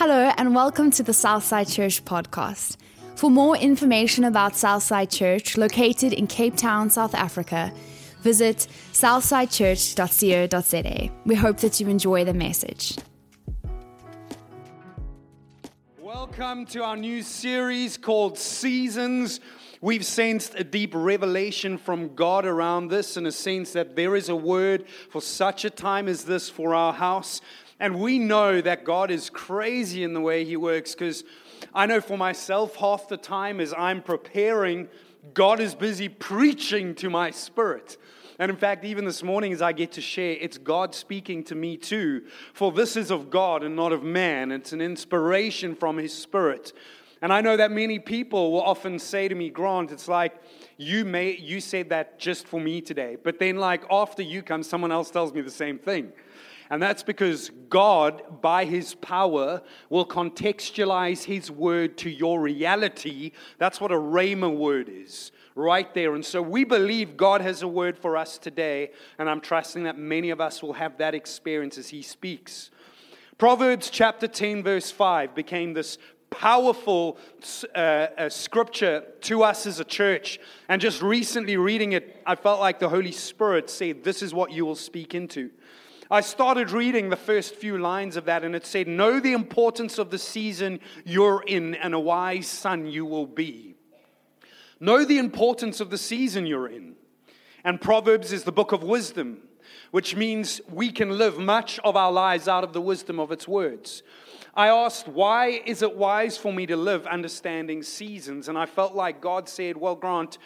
Hello, and welcome to the Southside Church podcast. For more information about Southside Church, located in Cape Town, South Africa, visit southsidechurch.co.za. We hope that you enjoy the message. Welcome to our new series called Seasons. We've sensed a deep revelation from God around this, in a sense that there is a word for such a time as this for our house. And we know that God is crazy in the way He works because I know for myself, half the time as I'm preparing, God is busy preaching to my spirit. And in fact, even this morning, as I get to share, it's God speaking to me too. For this is of God and not of man. It's an inspiration from His Spirit. And I know that many people will often say to me, Grant, it's like, you may you said that just for me today. But then like after you come, someone else tells me the same thing. And that's because God, by His power, will contextualize His word to your reality. That's what a Rhema word is, right there. And so we believe God has a word for us today, and I'm trusting that many of us will have that experience as He speaks. Proverbs chapter 10, verse 5 became this powerful uh, uh, scripture to us as a church. And just recently reading it, I felt like the Holy Spirit said, This is what you will speak into. I started reading the first few lines of that, and it said, Know the importance of the season you're in, and a wise son you will be. Know the importance of the season you're in. And Proverbs is the book of wisdom, which means we can live much of our lives out of the wisdom of its words. I asked, Why is it wise for me to live understanding seasons? And I felt like God said, Well, Grant,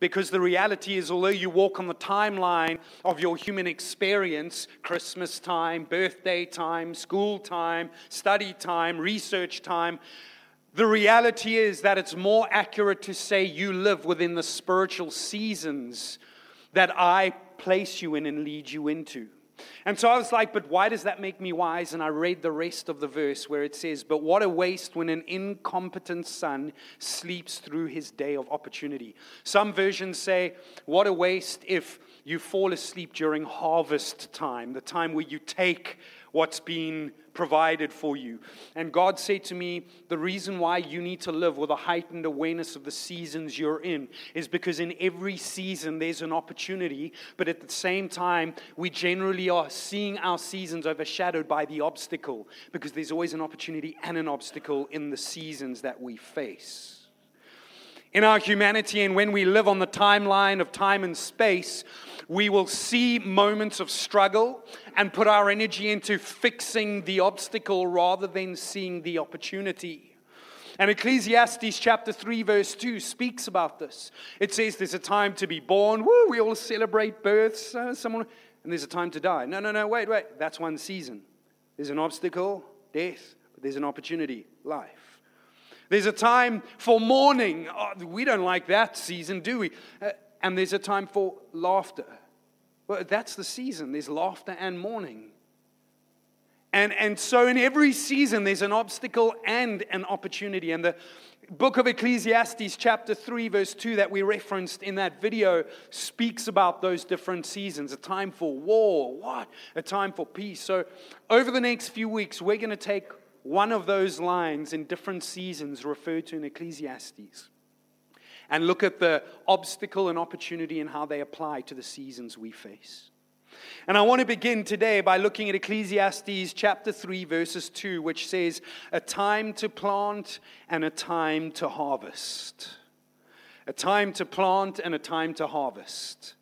because the reality is, although you walk on the timeline of your human experience Christmas time, birthday time, school time, study time, research time the reality is that it's more accurate to say you live within the spiritual seasons that I place you in and lead you into. And so I was like, but why does that make me wise? And I read the rest of the verse where it says, But what a waste when an incompetent son sleeps through his day of opportunity. Some versions say, What a waste if you fall asleep during harvest time, the time where you take what's been provided for you. And God said to me, The reason why you need to live with a heightened awareness of the seasons you're in is because in every season there's an opportunity, but at the same time, we generally are seeing our seasons overshadowed by the obstacle because there's always an opportunity and an obstacle in the seasons that we face. In our humanity, and when we live on the timeline of time and space, we will see moments of struggle and put our energy into fixing the obstacle rather than seeing the opportunity. And Ecclesiastes chapter 3, verse 2 speaks about this. It says there's a time to be born. Woo, we all celebrate births. Uh, someone, and there's a time to die. No, no, no, wait, wait. That's one season. There's an obstacle, death, but there's an opportunity, life. There's a time for mourning. Oh, we don't like that season, do we? Uh, and there's a time for laughter. Well, that's the season. There's laughter and mourning. And, and so in every season, there's an obstacle and an opportunity. And the book of Ecclesiastes, chapter 3, verse 2, that we referenced in that video, speaks about those different seasons a time for war, what? A time for peace. So over the next few weeks, we're going to take one of those lines in different seasons referred to in Ecclesiastes and look at the obstacle and opportunity and how they apply to the seasons we face. And I want to begin today by looking at Ecclesiastes chapter 3, verses 2, which says, A time to plant and a time to harvest. A time to plant and a time to harvest.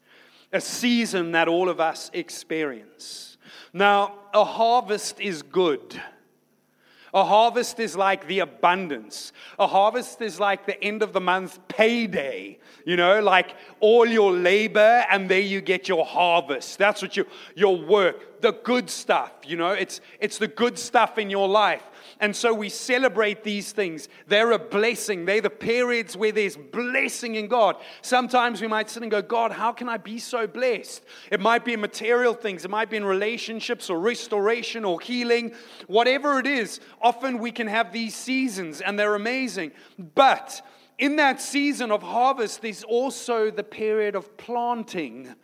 A season that all of us experience. Now, a harvest is good. A harvest is like the abundance. A harvest is like the end of the month payday. You know, like all your labor and there you get your harvest. That's what you your work, the good stuff, you know, it's it's the good stuff in your life. And so we celebrate these things. They're a blessing. They're the periods where there's blessing in God. Sometimes we might sit and go, God, how can I be so blessed? It might be in material things, it might be in relationships or restoration or healing, whatever it is. Often we can have these seasons and they're amazing. But in that season of harvest, there's also the period of planting,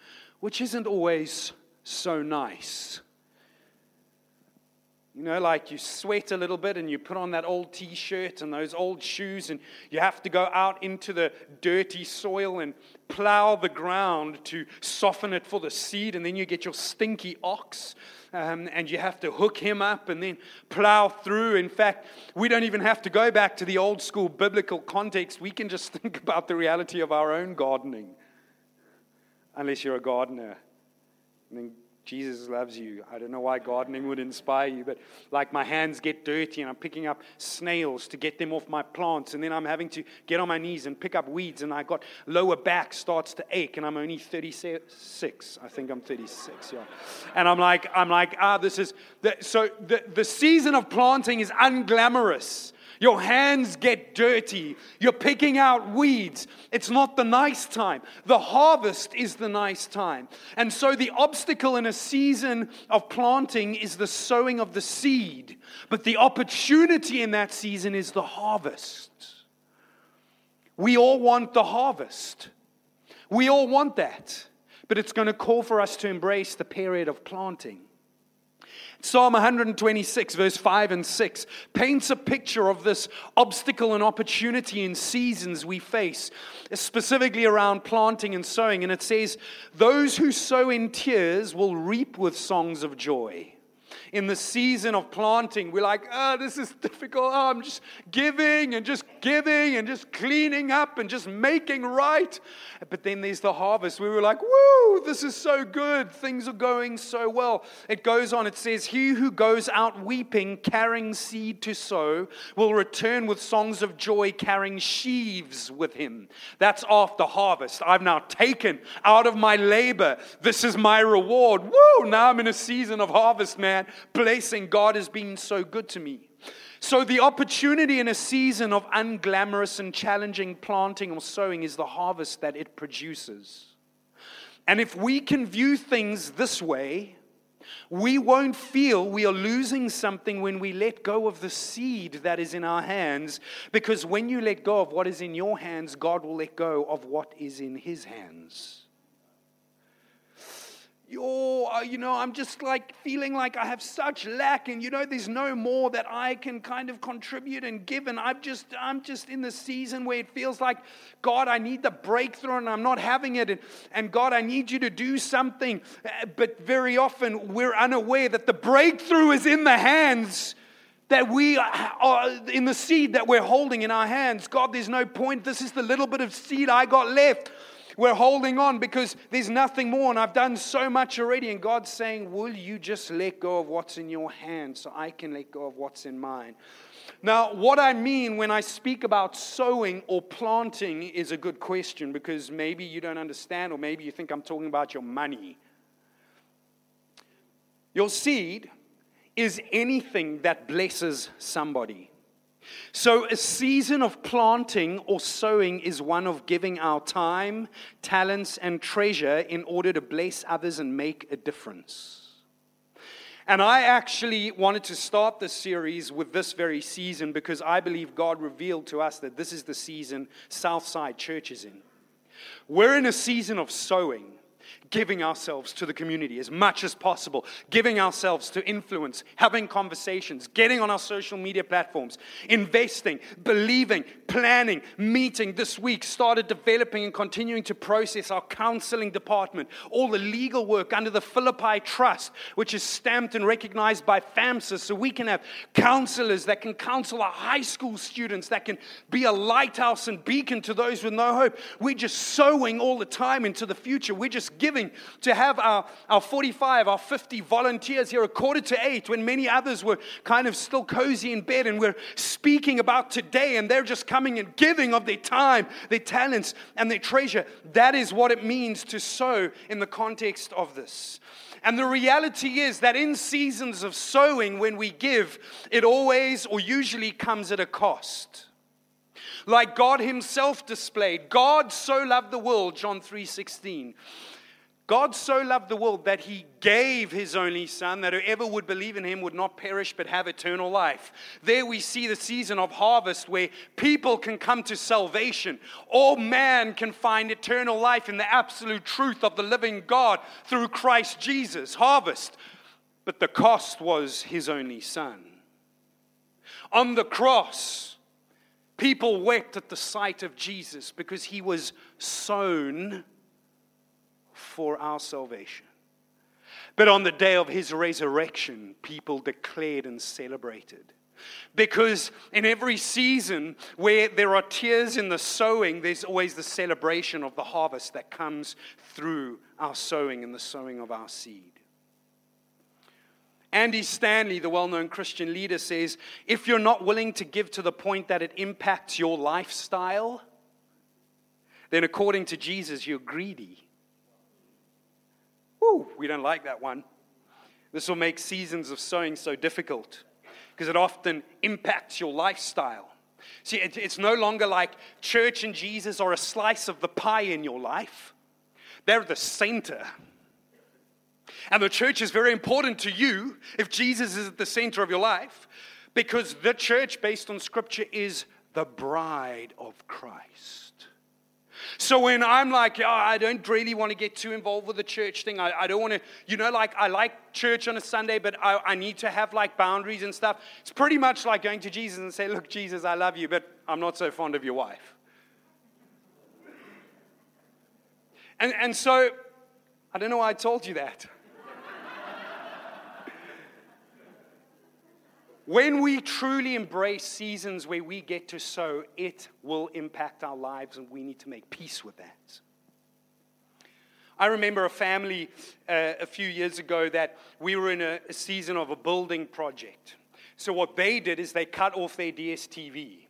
which isn't always so nice. You know, like you sweat a little bit and you put on that old t shirt and those old shoes, and you have to go out into the dirty soil and plow the ground to soften it for the seed, and then you get your stinky ox. Um, and you have to hook him up and then plow through. In fact, we don't even have to go back to the old school biblical context. We can just think about the reality of our own gardening, unless you're a gardener. And then Jesus loves you. I don't know why gardening would inspire you, but like my hands get dirty and I'm picking up snails to get them off my plants, and then I'm having to get on my knees and pick up weeds, and I got lower back starts to ache, and I'm only 36. I think I'm 36, yeah. And I'm like, I'm like, ah, this is the, so the, the season of planting is unglamorous. Your hands get dirty. You're picking out weeds. It's not the nice time. The harvest is the nice time. And so the obstacle in a season of planting is the sowing of the seed. But the opportunity in that season is the harvest. We all want the harvest. We all want that. But it's going to call for us to embrace the period of planting. Psalm 126, verse 5 and 6, paints a picture of this obstacle and opportunity in seasons we face, specifically around planting and sowing. And it says, Those who sow in tears will reap with songs of joy in the season of planting, we're like, oh, this is difficult. Oh, I'm just giving and just giving and just cleaning up and just making right. But then there's the harvest. We were like, woo, this is so good. Things are going so well. It goes on. It says, He who goes out weeping, carrying seed to sow, will return with songs of joy, carrying sheaves with him. That's after harvest. I've now taken out of my labor. This is my reward. Woo, now I'm in a season of harvest, man blessing. God has been so good to me. So, the opportunity in a season of unglamorous and challenging planting or sowing is the harvest that it produces. And if we can view things this way, we won't feel we are losing something when we let go of the seed that is in our hands, because when you let go of what is in your hands, God will let go of what is in His hands oh, uh, you know, I'm just like feeling like I have such lack, and you know, there's no more that I can kind of contribute and give. And I'm just, I'm just in the season where it feels like, God, I need the breakthrough, and I'm not having it. And, and God, I need you to do something. Uh, but very often we're unaware that the breakthrough is in the hands that we are in the seed that we're holding in our hands. God, there's no point. This is the little bit of seed I got left. We're holding on because there's nothing more, and I've done so much already. And God's saying, Will you just let go of what's in your hand so I can let go of what's in mine? Now, what I mean when I speak about sowing or planting is a good question because maybe you don't understand, or maybe you think I'm talking about your money. Your seed is anything that blesses somebody. So, a season of planting or sowing is one of giving our time, talents, and treasure in order to bless others and make a difference. And I actually wanted to start this series with this very season because I believe God revealed to us that this is the season Southside Church is in. We're in a season of sowing giving ourselves to the community as much as possible, giving ourselves to influence, having conversations, getting on our social media platforms, investing, believing, planning, meeting. This week started developing and continuing to process our counseling department, all the legal work under the Philippi Trust, which is stamped and recognized by FAMSA, so we can have counselors that can counsel our high school students, that can be a lighthouse and beacon to those with no hope. We're just sowing all the time into the future. We're just giving to have our, our 45, our 50 volunteers here a quarter to eight when many others were kind of still cozy in bed and we're speaking about today and they're just coming and giving of their time, their talents, and their treasure. That is what it means to sow in the context of this. And the reality is that in seasons of sowing, when we give, it always or usually comes at a cost like God himself displayed. God so loved the world, John 3:16, God so loved the world that he gave his only son that whoever would believe in him would not perish but have eternal life. There we see the season of harvest where people can come to salvation. All man can find eternal life in the absolute truth of the living God through Christ Jesus. Harvest. but the cost was his only son. On the cross, people wept at the sight of Jesus because he was sown for our salvation. But on the day of his resurrection, people declared and celebrated. Because in every season where there are tears in the sowing, there's always the celebration of the harvest that comes through our sowing and the sowing of our seed. Andy Stanley, the well known Christian leader, says if you're not willing to give to the point that it impacts your lifestyle, then according to Jesus, you're greedy. We don't like that one. This will make seasons of sowing so difficult because it often impacts your lifestyle. See, it's no longer like church and Jesus are a slice of the pie in your life, they're the center. And the church is very important to you if Jesus is at the center of your life, because the church, based on scripture, is the bride of Christ. So when I'm like, oh, I don't really want to get too involved with the church thing, I, I don't want to, you know, like I like church on a Sunday, but I, I need to have like boundaries and stuff. It's pretty much like going to Jesus and say, look, Jesus, I love you, but I'm not so fond of your wife. And, and so, I don't know why I told you that. When we truly embrace seasons where we get to sow, it will impact our lives, and we need to make peace with that. I remember a family uh, a few years ago that we were in a, a season of a building project. So, what they did is they cut off their DSTV.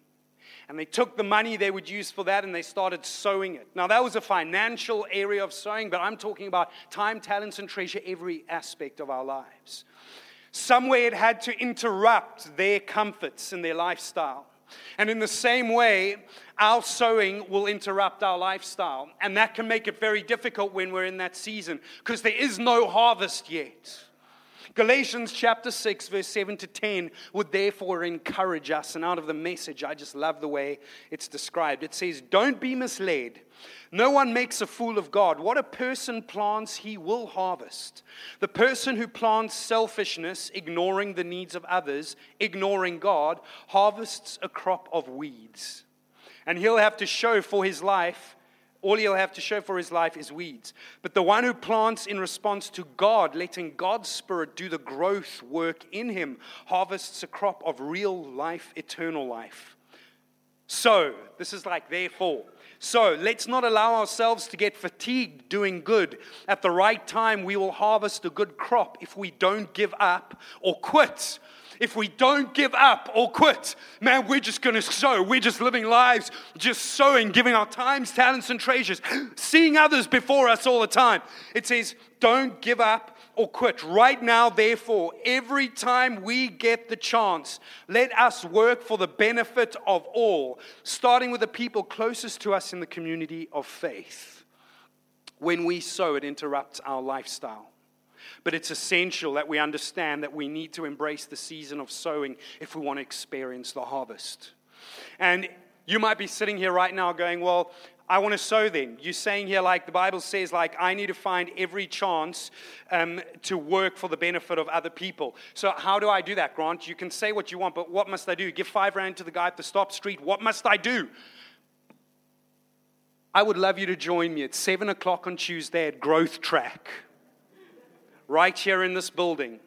And they took the money they would use for that and they started sowing it. Now, that was a financial area of sowing, but I'm talking about time, talents, and treasure, every aspect of our lives. Somewhere it had to interrupt their comforts and their lifestyle. And in the same way, our sowing will interrupt our lifestyle. And that can make it very difficult when we're in that season because there is no harvest yet. Galatians chapter 6, verse 7 to 10 would therefore encourage us. And out of the message, I just love the way it's described. It says, Don't be misled. No one makes a fool of God. What a person plants, he will harvest. The person who plants selfishness, ignoring the needs of others, ignoring God, harvests a crop of weeds. And he'll have to show for his life, all he'll have to show for his life is weeds. But the one who plants in response to God, letting God's Spirit do the growth work in him, harvests a crop of real life, eternal life. So, this is like therefore. So let's not allow ourselves to get fatigued doing good. At the right time, we will harvest a good crop if we don't give up or quit. If we don't give up or quit, man, we're just going to sow. We're just living lives, just sowing, giving our times, talents, and treasures, seeing others before us all the time. It says, don't give up or quit. Right now, therefore, every time we get the chance, let us work for the benefit of all, starting with the people closest to us in the community of faith. When we sow, it interrupts our lifestyle. But it's essential that we understand that we need to embrace the season of sowing if we want to experience the harvest. And you might be sitting here right now going, Well, I want to sow then. You're saying here, like the Bible says, like I need to find every chance um, to work for the benefit of other people. So how do I do that, Grant? You can say what you want, but what must I do? Give five rand to the guy at the stop street. What must I do? I would love you to join me at seven o'clock on Tuesday at Growth Track, right here in this building,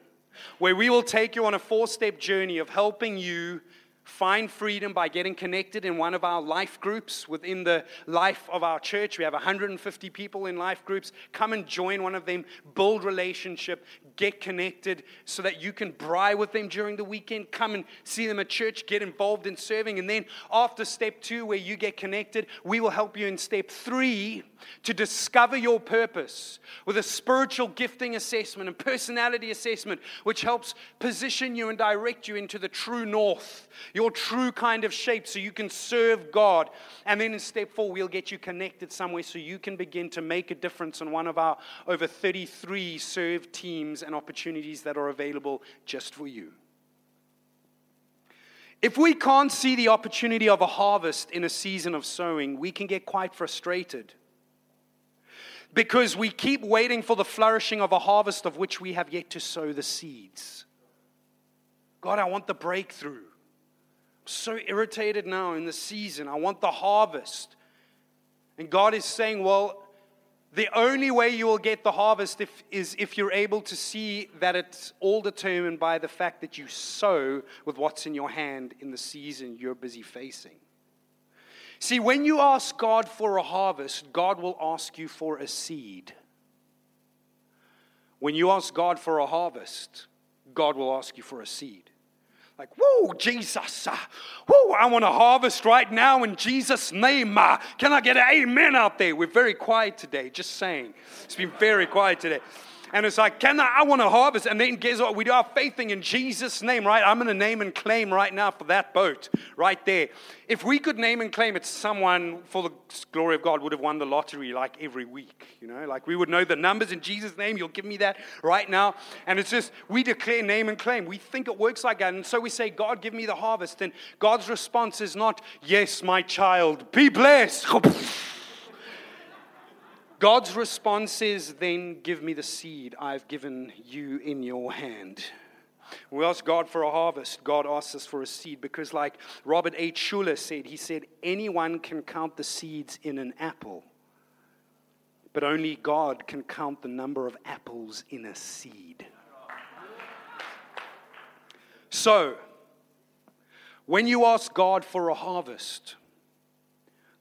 where we will take you on a four-step journey of helping you find freedom by getting connected in one of our life groups within the life of our church. We have 150 people in life groups. Come and join one of them, build relationship, get connected so that you can braai with them during the weekend. Come and see them at church, get involved in serving. And then after step two, where you get connected, we will help you in step three to discover your purpose with a spiritual gifting assessment and personality assessment, which helps position you and direct you into the true north, your true kind of shape, so you can serve God. And then in step four, we'll get you connected somewhere so you can begin to make a difference in one of our over 33 serve teams and opportunities that are available just for you. If we can't see the opportunity of a harvest in a season of sowing, we can get quite frustrated because we keep waiting for the flourishing of a harvest of which we have yet to sow the seeds. God, I want the breakthrough. I'm so irritated now in the season. I want the harvest. And God is saying, Well, the only way you will get the harvest if, is if you're able to see that it's all determined by the fact that you sow with what's in your hand in the season you're busy facing. See, when you ask God for a harvest, God will ask you for a seed. When you ask God for a harvest, God will ask you for a seed. Like, whoa, Jesus. Uh, whoa, I want to harvest right now in Jesus' name. Uh, can I get an amen out there? We're very quiet today, just saying. It's been very quiet today. And it's like, can I? I want to harvest. And then guess what? We do our faith thing in Jesus' name, right? I'm going to name and claim right now for that boat right there. If we could name and claim it, someone for the glory of God would have won the lottery like every week, you know? Like we would know the numbers in Jesus' name. You'll give me that right now. And it's just, we declare name and claim. We think it works like that. And so we say, God, give me the harvest. And God's response is not, yes, my child, be blessed. God's response is then give me the seed I've given you in your hand. We ask God for a harvest. God asks us for a seed because, like Robert H. Schuller said, he said, anyone can count the seeds in an apple, but only God can count the number of apples in a seed. So, when you ask God for a harvest,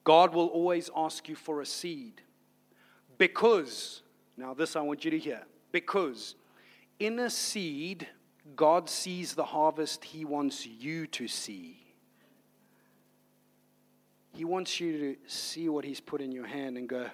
God will always ask you for a seed. Because, now this I want you to hear, because in a seed, God sees the harvest He wants you to see. He wants you to see what He's put in your hand and go,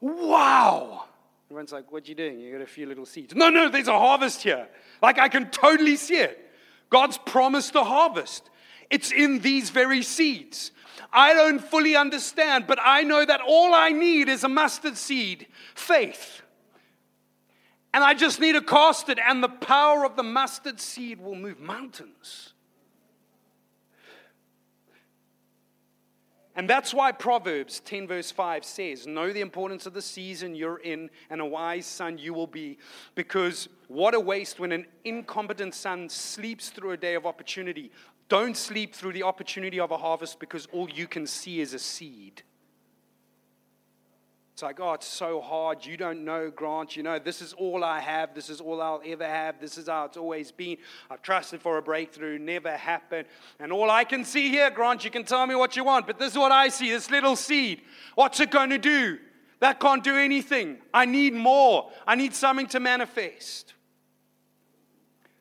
wow! Everyone's like, what are you doing? You got a few little seeds. No, no, there's a harvest here. Like I can totally see it. God's promised a harvest. It's in these very seeds. I don't fully understand, but I know that all I need is a mustard seed faith. And I just need to cast it, and the power of the mustard seed will move mountains. And that's why Proverbs 10, verse 5 says, Know the importance of the season you're in, and a wise son you will be. Because what a waste when an incompetent son sleeps through a day of opportunity. Don't sleep through the opportunity of a harvest because all you can see is a seed. It's like, oh, it's so hard. You don't know, Grant. You know, this is all I have. This is all I'll ever have. This is how it's always been. I've trusted for a breakthrough, never happened. And all I can see here, Grant, you can tell me what you want, but this is what I see this little seed. What's it going to do? That can't do anything. I need more. I need something to manifest.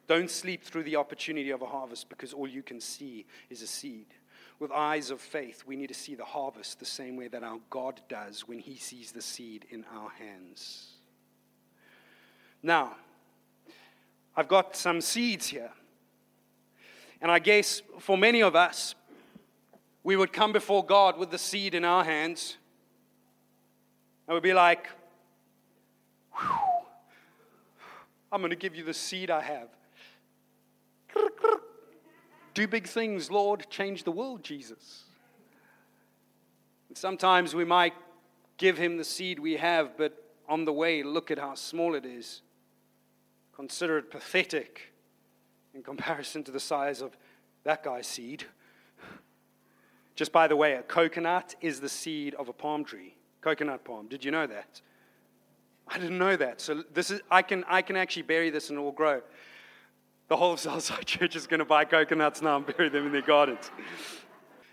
Don't sleep through the opportunity of a harvest because all you can see is a seed. With eyes of faith, we need to see the harvest the same way that our God does when He sees the seed in our hands. Now, I've got some seeds here. And I guess for many of us, we would come before God with the seed in our hands. And we'd be like, I'm going to give you the seed I have. Do big things, Lord. Change the world, Jesus. And sometimes we might give him the seed we have, but on the way, look at how small it is. Consider it pathetic in comparison to the size of that guy's seed. Just by the way, a coconut is the seed of a palm tree. Coconut palm. Did you know that? I didn't know that. So this is I can I can actually bury this and it will grow. The whole of Southside Church is going to buy coconuts now and bury them in their gardens.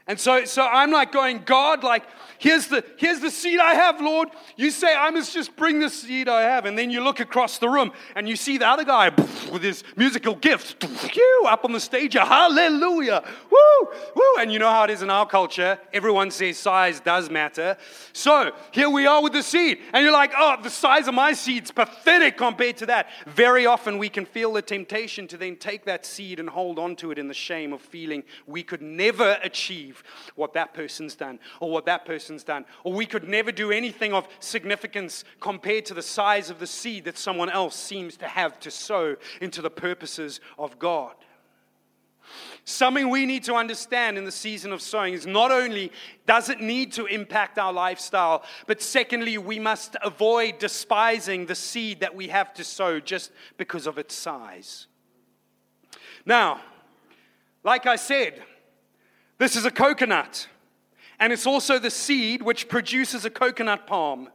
And so, so I'm like going, God, like, here's the, here's the seed I have, Lord. You say I must just bring the seed I have. And then you look across the room and you see the other guy with his musical gift up on the stage. Hallelujah. Woo, woo. And you know how it is in our culture. Everyone says size does matter. So here we are with the seed. And you're like, oh, the size of my seed's pathetic compared to that. Very often we can feel the temptation to then take that seed and hold on to it in the shame of feeling we could never achieve what that person's done or what that person's done. Or we could never do anything of significance compared to the size of the seed that someone else seems to have to sow into the purposes of God. Something we need to understand in the season of sowing is not only does it need to impact our lifestyle, but secondly, we must avoid despising the seed that we have to sow just because of its size. Now, like I said, this is a coconut, and it's also the seed which produces a coconut palm.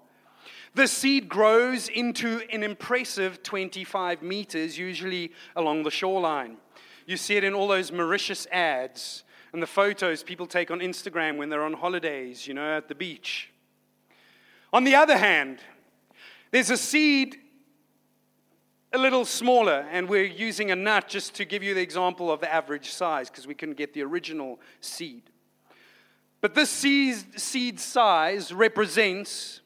The seed grows into an impressive 25 meters, usually along the shoreline. You see it in all those Mauritius ads and the photos people take on Instagram when they're on holidays, you know, at the beach. On the other hand, there's a seed a little smaller, and we're using a nut just to give you the example of the average size because we couldn't get the original seed. But this seed, size represents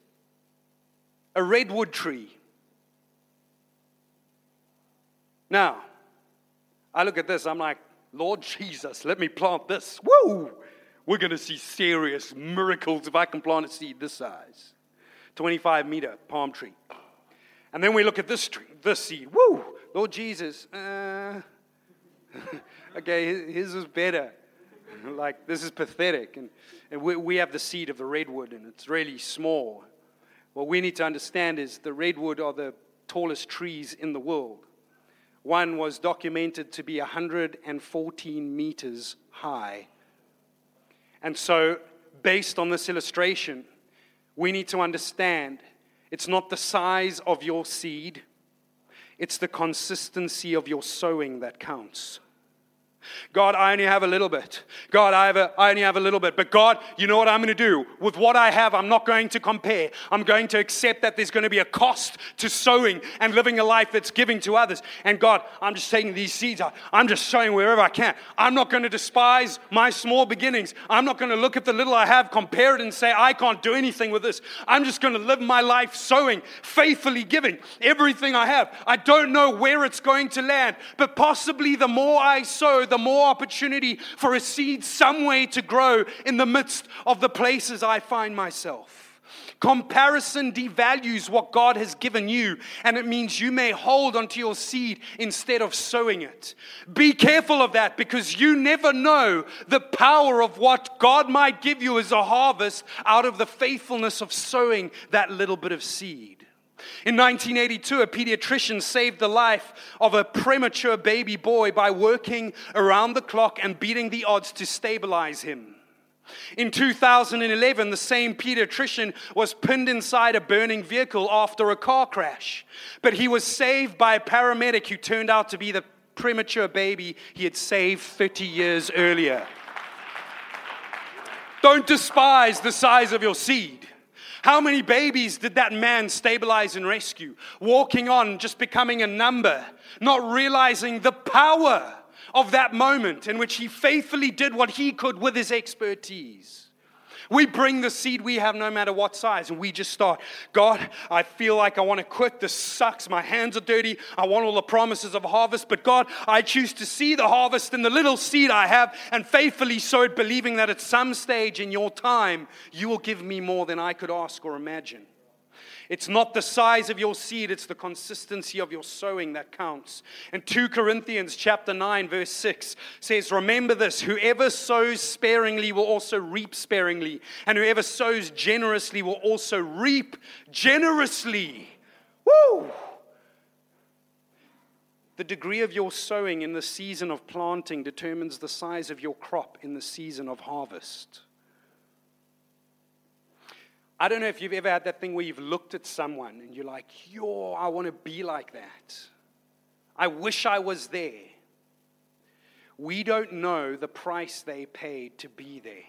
a redwood tree. Now, I look at this, I'm like, Lord Jesus, let me plant this. Woo! We're going to see serious miracles if I can plant a seed this size 25 meter palm tree. And then we look at this tree, this seed. Woo! Lord Jesus, uh, okay, his is better. like, this is pathetic. And, and we, we have the seed of the redwood, and it's really small. What we need to understand is the redwood are the tallest trees in the world. One was documented to be 114 meters high. And so, based on this illustration, we need to understand it's not the size of your seed, it's the consistency of your sowing that counts. God, I only have a little bit. God, I, have a, I only have a little bit. But God, you know what I'm going to do? With what I have, I'm not going to compare. I'm going to accept that there's going to be a cost to sowing and living a life that's giving to others. And God, I'm just taking these seeds. I'm just sowing wherever I can. I'm not going to despise my small beginnings. I'm not going to look at the little I have, compare it, and say, I can't do anything with this. I'm just going to live my life sowing, faithfully giving everything I have. I don't know where it's going to land, but possibly the more I sow, the more opportunity for a seed some way to grow in the midst of the places I find myself. Comparison devalues what God has given you, and it means you may hold onto your seed instead of sowing it. Be careful of that because you never know the power of what God might give you as a harvest out of the faithfulness of sowing that little bit of seed. In 1982, a pediatrician saved the life of a premature baby boy by working around the clock and beating the odds to stabilize him. In 2011, the same pediatrician was pinned inside a burning vehicle after a car crash, but he was saved by a paramedic who turned out to be the premature baby he had saved 30 years earlier. Don't despise the size of your seed. How many babies did that man stabilize and rescue? Walking on, just becoming a number, not realizing the power of that moment in which he faithfully did what he could with his expertise. We bring the seed we have no matter what size, and we just start. God, I feel like I want to quit. This sucks. My hands are dirty. I want all the promises of harvest. But God, I choose to see the harvest in the little seed I have and faithfully sow it, believing that at some stage in your time, you will give me more than I could ask or imagine. It's not the size of your seed, it's the consistency of your sowing that counts. And 2 Corinthians chapter 9 verse 6 says, "Remember this, whoever sows sparingly will also reap sparingly, and whoever sows generously will also reap generously." Woo! The degree of your sowing in the season of planting determines the size of your crop in the season of harvest. I don't know if you've ever had that thing where you've looked at someone and you're like, yo, I want to be like that. I wish I was there. We don't know the price they paid to be there.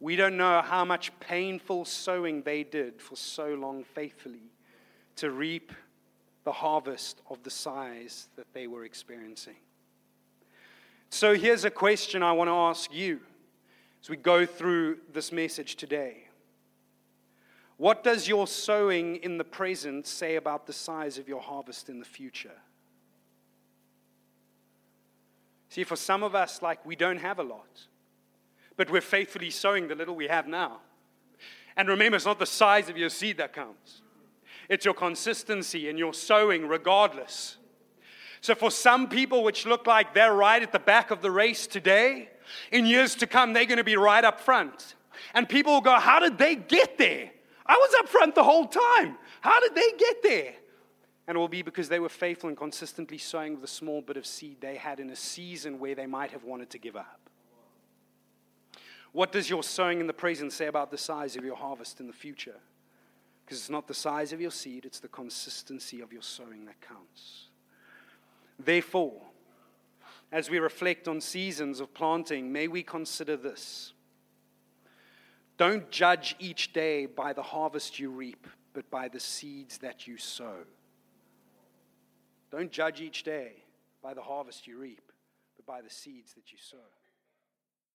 We don't know how much painful sowing they did for so long faithfully to reap the harvest of the size that they were experiencing. So here's a question I want to ask you as we go through this message today. What does your sowing in the present say about the size of your harvest in the future? See, for some of us, like we don't have a lot, but we're faithfully sowing the little we have now. And remember, it's not the size of your seed that counts, it's your consistency and your sowing, regardless. So, for some people, which look like they're right at the back of the race today, in years to come, they're going to be right up front. And people will go, How did they get there? I was up front the whole time. How did they get there? And it will be because they were faithful and consistently sowing the small bit of seed they had in a season where they might have wanted to give up. What does your sowing in the present say about the size of your harvest in the future? Because it's not the size of your seed, it's the consistency of your sowing that counts. Therefore, as we reflect on seasons of planting, may we consider this. Don't judge each day by the harvest you reap, but by the seeds that you sow. Don't judge each day by the harvest you reap, but by the seeds that you sow.